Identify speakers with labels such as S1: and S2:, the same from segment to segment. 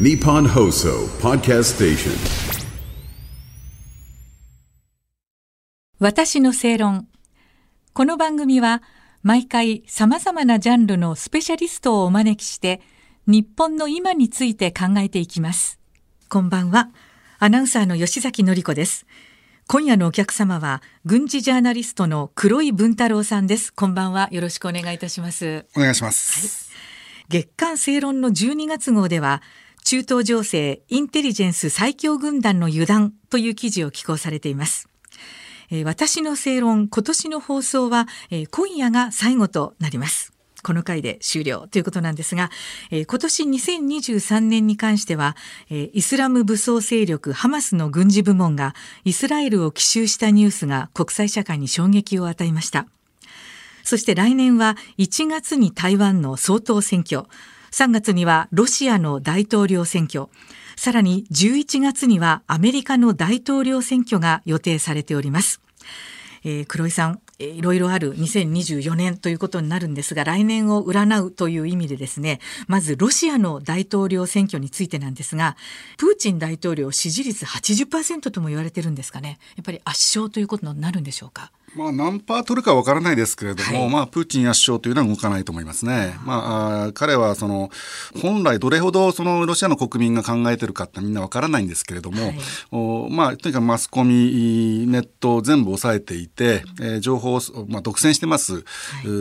S1: Nippon Hoso Podcast Station.
S2: 私の正論。この番組は毎回様々なジャンルのスペシャリストをお招きして日本の今について考えていきます。こんばんは。アナウンサーの吉崎のり子です。今夜のお客様は軍事ジャーナリストの黒井文太郎さんです。こんばんは。よろしくお願いいたします。
S3: お願いします。
S2: 月刊正論の12月号では中東情勢インテリジェンス最強軍団の油断という記事を寄稿されています。私の正論今年の放送は、今夜が最後となります。この回で終了ということなんですが、今年2023年に関しては、イスラム武装勢力ハマスの軍事部門がイスラエルを奇襲したニュースが国際社会に衝撃を与えました。そして来年は1月に台湾の総統選挙、3月にはロシアの大統領選挙、さらに11月にはアメリカの大統領選挙が予定されております。えー黒井さん、いろいろある2024年ということになるんですが、来年を占うという意味でですね、まずロシアの大統領選挙についてなんですが、プーチン大統領支持率80%とも言われてるんですかね。やっぱり圧勝ということになるんでしょうか？
S3: まあ、何パー取るかわからないですけれども、
S2: はい
S3: まあ、プーチン圧勝というのは動かないと思いますね。まあ、彼は、その、本来どれほど、その、ロシアの国民が考えてるかってみんなわからないんですけれども、
S2: はい
S3: おまあ、とにかくマスコミ、ネットを全部抑えていて、えー情報を、まあ、独占してます。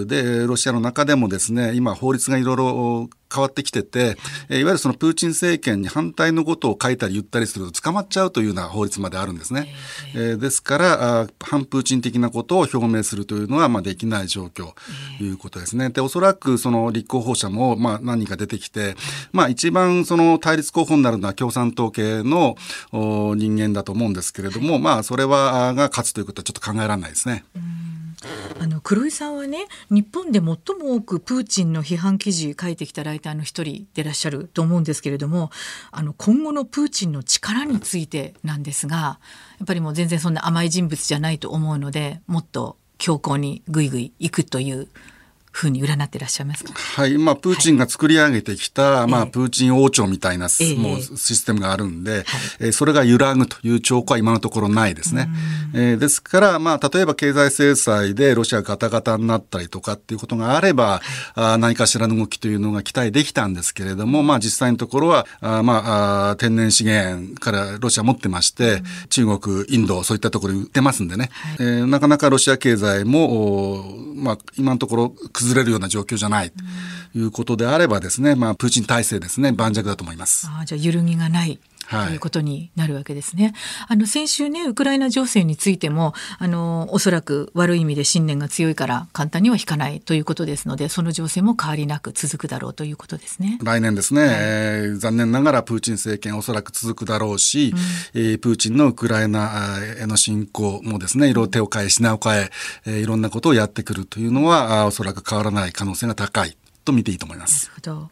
S3: で、ロシアの中でもですね、今、法律がいろいろ変わってきてて、えーいわゆるそのプーチン政権に反対のことを書いたり言ったりすると捕まっちゃうというような法律まであるんですね。えーですからあー反プーチン的なことを表明するというのはまあできない状況ということですね。で、おそらくその立候補者もまあ何人か出てきて、まあ一番その対立候補になるのは共産党系のお人間だと思うんですけれども、まあそれはが勝つということはちょっと考えられないですね。
S2: あの黒井さんはね日本で最も多くプーチンの批判記事書いてきたライターの一人でいらっしゃると思うんですけれどもあの今後のプーチンの力についてなんですがやっぱりもう全然そんな甘い人物じゃないと思うのでもっと強硬にぐいぐい行くというふうに占ってらっしゃいますか？
S3: はい。まあ、プーチンが作り上げてきた、まあ、
S2: ええ。
S3: プーチン王朝みたいな、
S2: ええ。
S3: もうシステムがあるんで、えーそれが揺らぐという兆候は今のところないですね。えーですから、まあ、例えば経済制裁でロシアがガタガタになったりとかっていうことがあれば、あー何かしらの動きというのが期待できたんですけれども、まあ、実際のところは、あーまあ天然資源からロシア持ってまして、中国、インド、そういったところに売ってますんでね、えーなかなかロシア経済も、おまあ、今のところ崩れるような状況じゃないということであればですね、まあ、プーチン体制ですね、盤石だと思います。
S2: ああじゃあ揺るぎがない。
S3: はい
S2: ということになるわけですね。あの先週ねウクライナ情勢についてもあのおそらく悪い意味で信念が強いから簡単には引かないということですのでその情勢も変わりなく続くだろうということですね。
S3: 来年ですね、えー残念ながらプーチン政権おそらく続くだろうし、えープーチンのウクライナへの侵攻もですね、いろいろ手を変え品を変ええーいろんなことをやってくるというのは、おそらく変わらない可能性が高いと見ていいと思います。
S2: なるほど。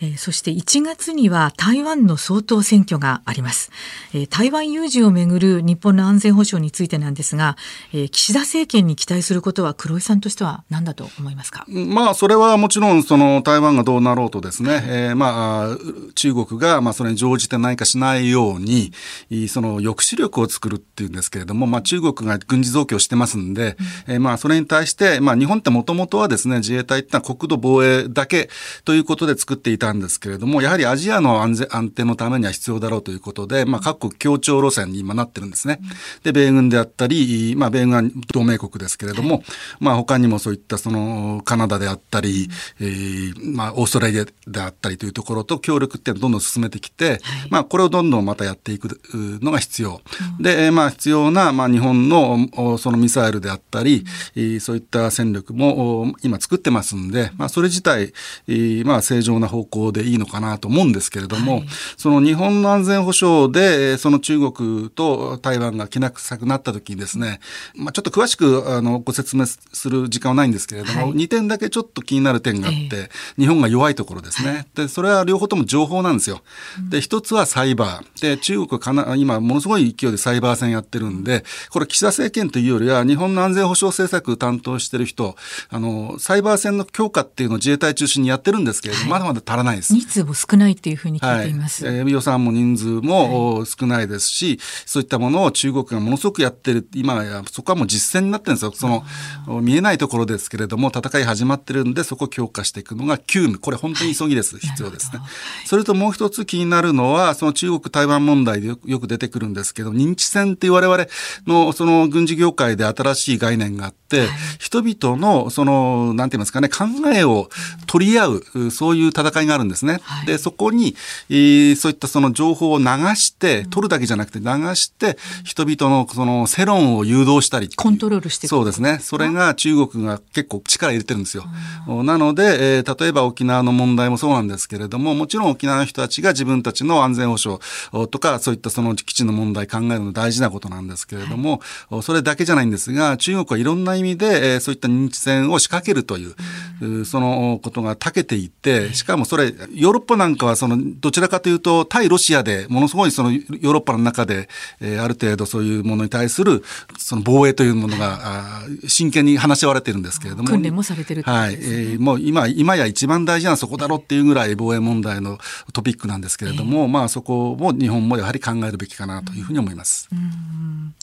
S2: えーそして1月には台湾の総統選挙があります、えー台湾有事をめぐる日本の安全保障についてなんですが、えー岸田政権に期待することは黒井さんとしては何だと思いますか？
S3: まあ、それはもちろん、その、台湾がどうなろうとですね、えーまあ中国が、まあ、それに乗じて何かしないように、いその、抑止力を作るっていうんですけれども、まあ、中国が軍事増強してますんで、えーまあ、それに対して、まあ、日本ってもともとはですね、自衛隊ってのは国土防衛だけということで作っていたんですけれども、やはりアジアの安全、安定のためには必要だろうということで、まあ、各国協調路線に今なってるんですね。で、米軍であったり、まあ、米軍は同盟国ですけれども、まあ、他にもそういったその、カナダであったり、えーまあ、オーストラリアであったりというところと協力っていうのをどんどん進めてきて、まあ、これをどんどんまたやっていくのが必要。で、えーまあ、必要な、まあ、日本の、おそのミサイルであったり、えーそういった戦力もお今作ってますんで、まあ、それ自体、えーまあ、正常な方向でいいのかなと思うんですけれども、
S2: はい
S3: その日本の安全保障で、えーその中国と台湾がきな臭くなった時にですね、まあ、ちょっと詳しくあのご説明する時間はないんですけれども、
S2: はい
S3: 2点だけちょっと気になる点があって、
S2: え
S3: 日本が弱いところですね。で、それは両方とも情報なんですよ。で、一つはサイバー。で、中国はかな、今ものすごい勢いでサイバー戦やってるんで、これ岸田政権というよりは、日本の安全保障政策担当してる人、あの、サイバー戦の強化っていうのを自衛隊中心にやってるんですけれども、まだまだ足らないです。
S2: 人数も少ないっていうふうに聞いています。
S3: はい、えー、予算も人数も少ないですし、そういったものを中国がものすごくやってる、今やそこはもう実践になってるんですよ。その、見えないところですけれども、戦い始まってるんで、そこを強化していくのが急務。これ本当に急ぎです。はい、必要ですね。それともう一つ気になるのは、その中国台湾問題でよく出てくるんですけど、認知戦って我々のその軍事業界で新しい概念があって、はい、人々のその、なんて言いますかね、考えを取り合う、そういう戦いがあるんですね。はい、で、そこに、えー、そういったその情報を流して、取るだけじゃなくて流して、人々のその世論を誘導したり。
S2: コントロールして
S3: そうですね。それが中国が結構力入れてるんですよ。なので、えー、例えば沖縄の問題もそうなんですけれども、もちろん沖縄の人たちが自分たちの安全保障とか、そういったその基地の問題考えるの大事なことなんですけれども、はい、それだけじゃないんですが、中国はいろんな意味で、えー、そういった認知戦を仕掛けるという、うん、そのことが長けていて、しかもそれ、ヨーロッパなんかはその、どちらかというと、対ロシアでものすごいそのヨーロッパの中で、えー、ある程度そういうものに対するその防衛というものが、真剣に話し合われてるんですけれども。
S2: 訓練もされてる、
S3: ね、はい。えー、もう今、今や一番大事なのはそこだろうっていうぐらい防衛問題のトピックなんですけれども、えー、まあそこも日本もやはり考えるべきかなというふうに思います。
S2: うん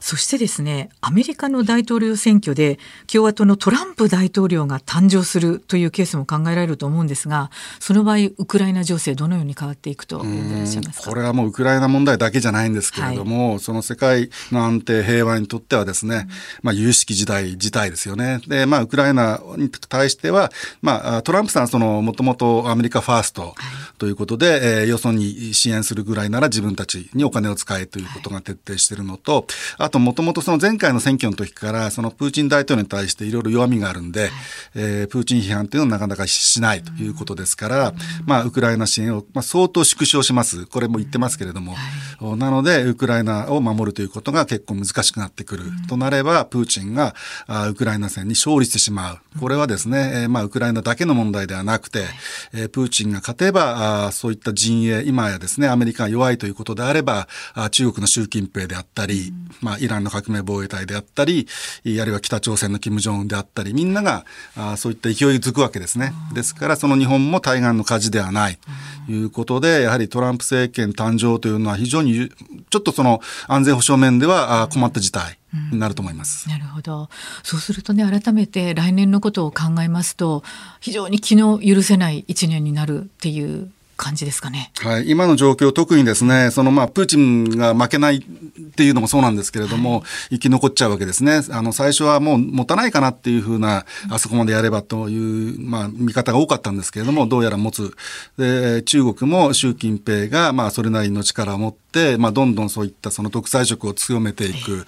S2: そしてですね、アメリカの大統領選挙で共和党のトランプ大統領が誕生するというケースも考えられると思うんですが、その場合、ウクライナ情勢どのように変わっていくと
S3: これはもうウクライナ問題だけじゃないんですけれども、はい、その世界の安定平和にとってはですね、うん、まあ有識時代自体ですよね。で、まあウクライナに対しては、まあトランプさんはそのもともとアメリカファーストということで、はい、えー、よそに支援するぐらいなら自分たちにお金を使えということが徹底しているのと、はい、あともともとその前回の選挙の時から、そのプーチン大統領に対していろいろ弱みがあるんで、はい、えー、プーチン批判というのはなかなかしないということですから、まあ、ウクライナ支援を、まあ、相当縮小します。これも言ってますけれども、はい、なので、ウクライナを守るということが結構難しくなってくる。となれば、プーチンがあウクライナ戦に勝利してしまう。これはですね、えー、まあ、ウクライナだけの問題ではなくて、えー、プーチンが勝てば、あそういった陣営、今やですね、アメリカが弱いということであれば、あ中国の習近平であったり、まあ、イランの革命防衛隊であったり、あるいは北朝鮮の金正恩であったり、みんながあそういった勢いづくわけですね。ですから、その日本も対岸の火事ではないということで、やはりトランプ政権誕生というのは非常に、ちょっとその安全保障面では困った事態。になると思います、
S2: うん、なるほどそうするとね改めて来年のことを考えますと非常に気の許せない一年になるっていう感じですかね。
S3: はい。今の状況、特にですね、そのまあ、プーチンが負けないっていうのもそうなんですけれども、はい、生き残っちゃうわけですね。あの、最初はもう持たないかなっていうふうな、あそこまでやればという、まあ、見方が多かったんですけれども、どうやら持つ。で、中国も習近平が、まあ、それなりの力を持って、まあ、どんどんそういったその独裁色を強めていく、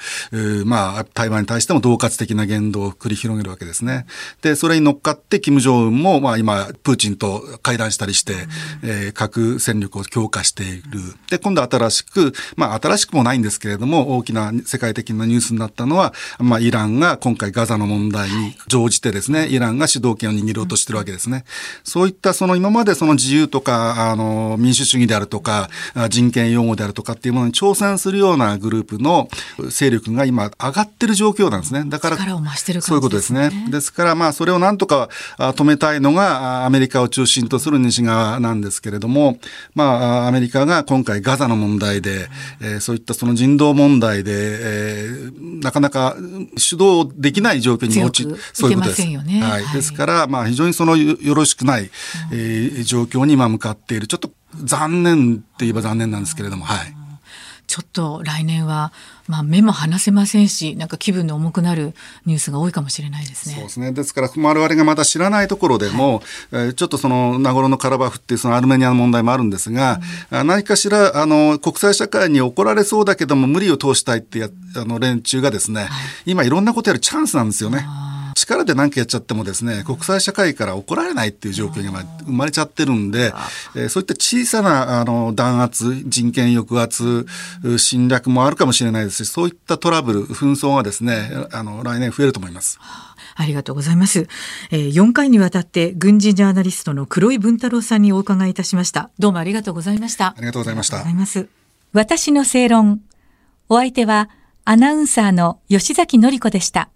S3: まあ、台湾に対しても恫喝的な言動を繰り広げるわけですね。で、それに乗っかって、金正恩も、まあ、今、プーチンと会談したりして、えー、核戦力を強化している。で、今度新しく、まあ、新しくもないんですけれども、大きな世界的なニュースになったのは、まあ、イランが今回ガザの問題に乗じてですね、イランが主導権を握ろうとしてるわけですね。そういったその今までその自由とか、あの、民主主義であるとか、人権擁護であるとかっていうものに挑戦するようなグループの勢力が今上がってる状況なんですね。だから、
S2: 力を増してる、ね、
S3: そういうことですね。ですから、まあ、それをなんとか止めたいのがアメリカを中心とする西側なんですけれども、まあ、アメリカが今回ガザの問題で、えー、そういったその人道問題で、えー、なかなか主導できない状況に陥
S2: そういうことです。ね、
S3: はい。はい、ですから、まあ、非常にそのよろしくない、えー、状況に今向かっている。ちょっと残念って言えば残念なんですけれども、はい。
S2: ちょっと来年は、まあ、目も離せませんし、なんか気分の重くなるニュースが多いかもしれないですね。
S3: そうですね。ですから、我々がまだ知らないところでも、はい、えー、ちょっとその、ナゴロのカラバフっていうそのアルメニアの問題もあるんですが、うん、何かしら、あの、国際社会に怒られそうだけども、無理を通したいってや、あの、連中がですね、はい、今いろんなことやるチャンスなんですよね。力で何かやっちゃってもですね、国際社会から怒られないっていう状況が生まれちゃってるんで、えー、そういった小さなあの弾圧、人権抑圧、侵略もあるかもしれないですし、そういったトラブル、紛争がですね、あの来年増えると思います。
S2: ありがとうございます。えー、4回にわたって軍事ジャーナリストの黒井文太郎さんにお伺いいたしました。どうもありがとうございました。
S3: ありがとうございました。
S2: 私の正論。お相手はアナウンサーの吉崎紀子でした。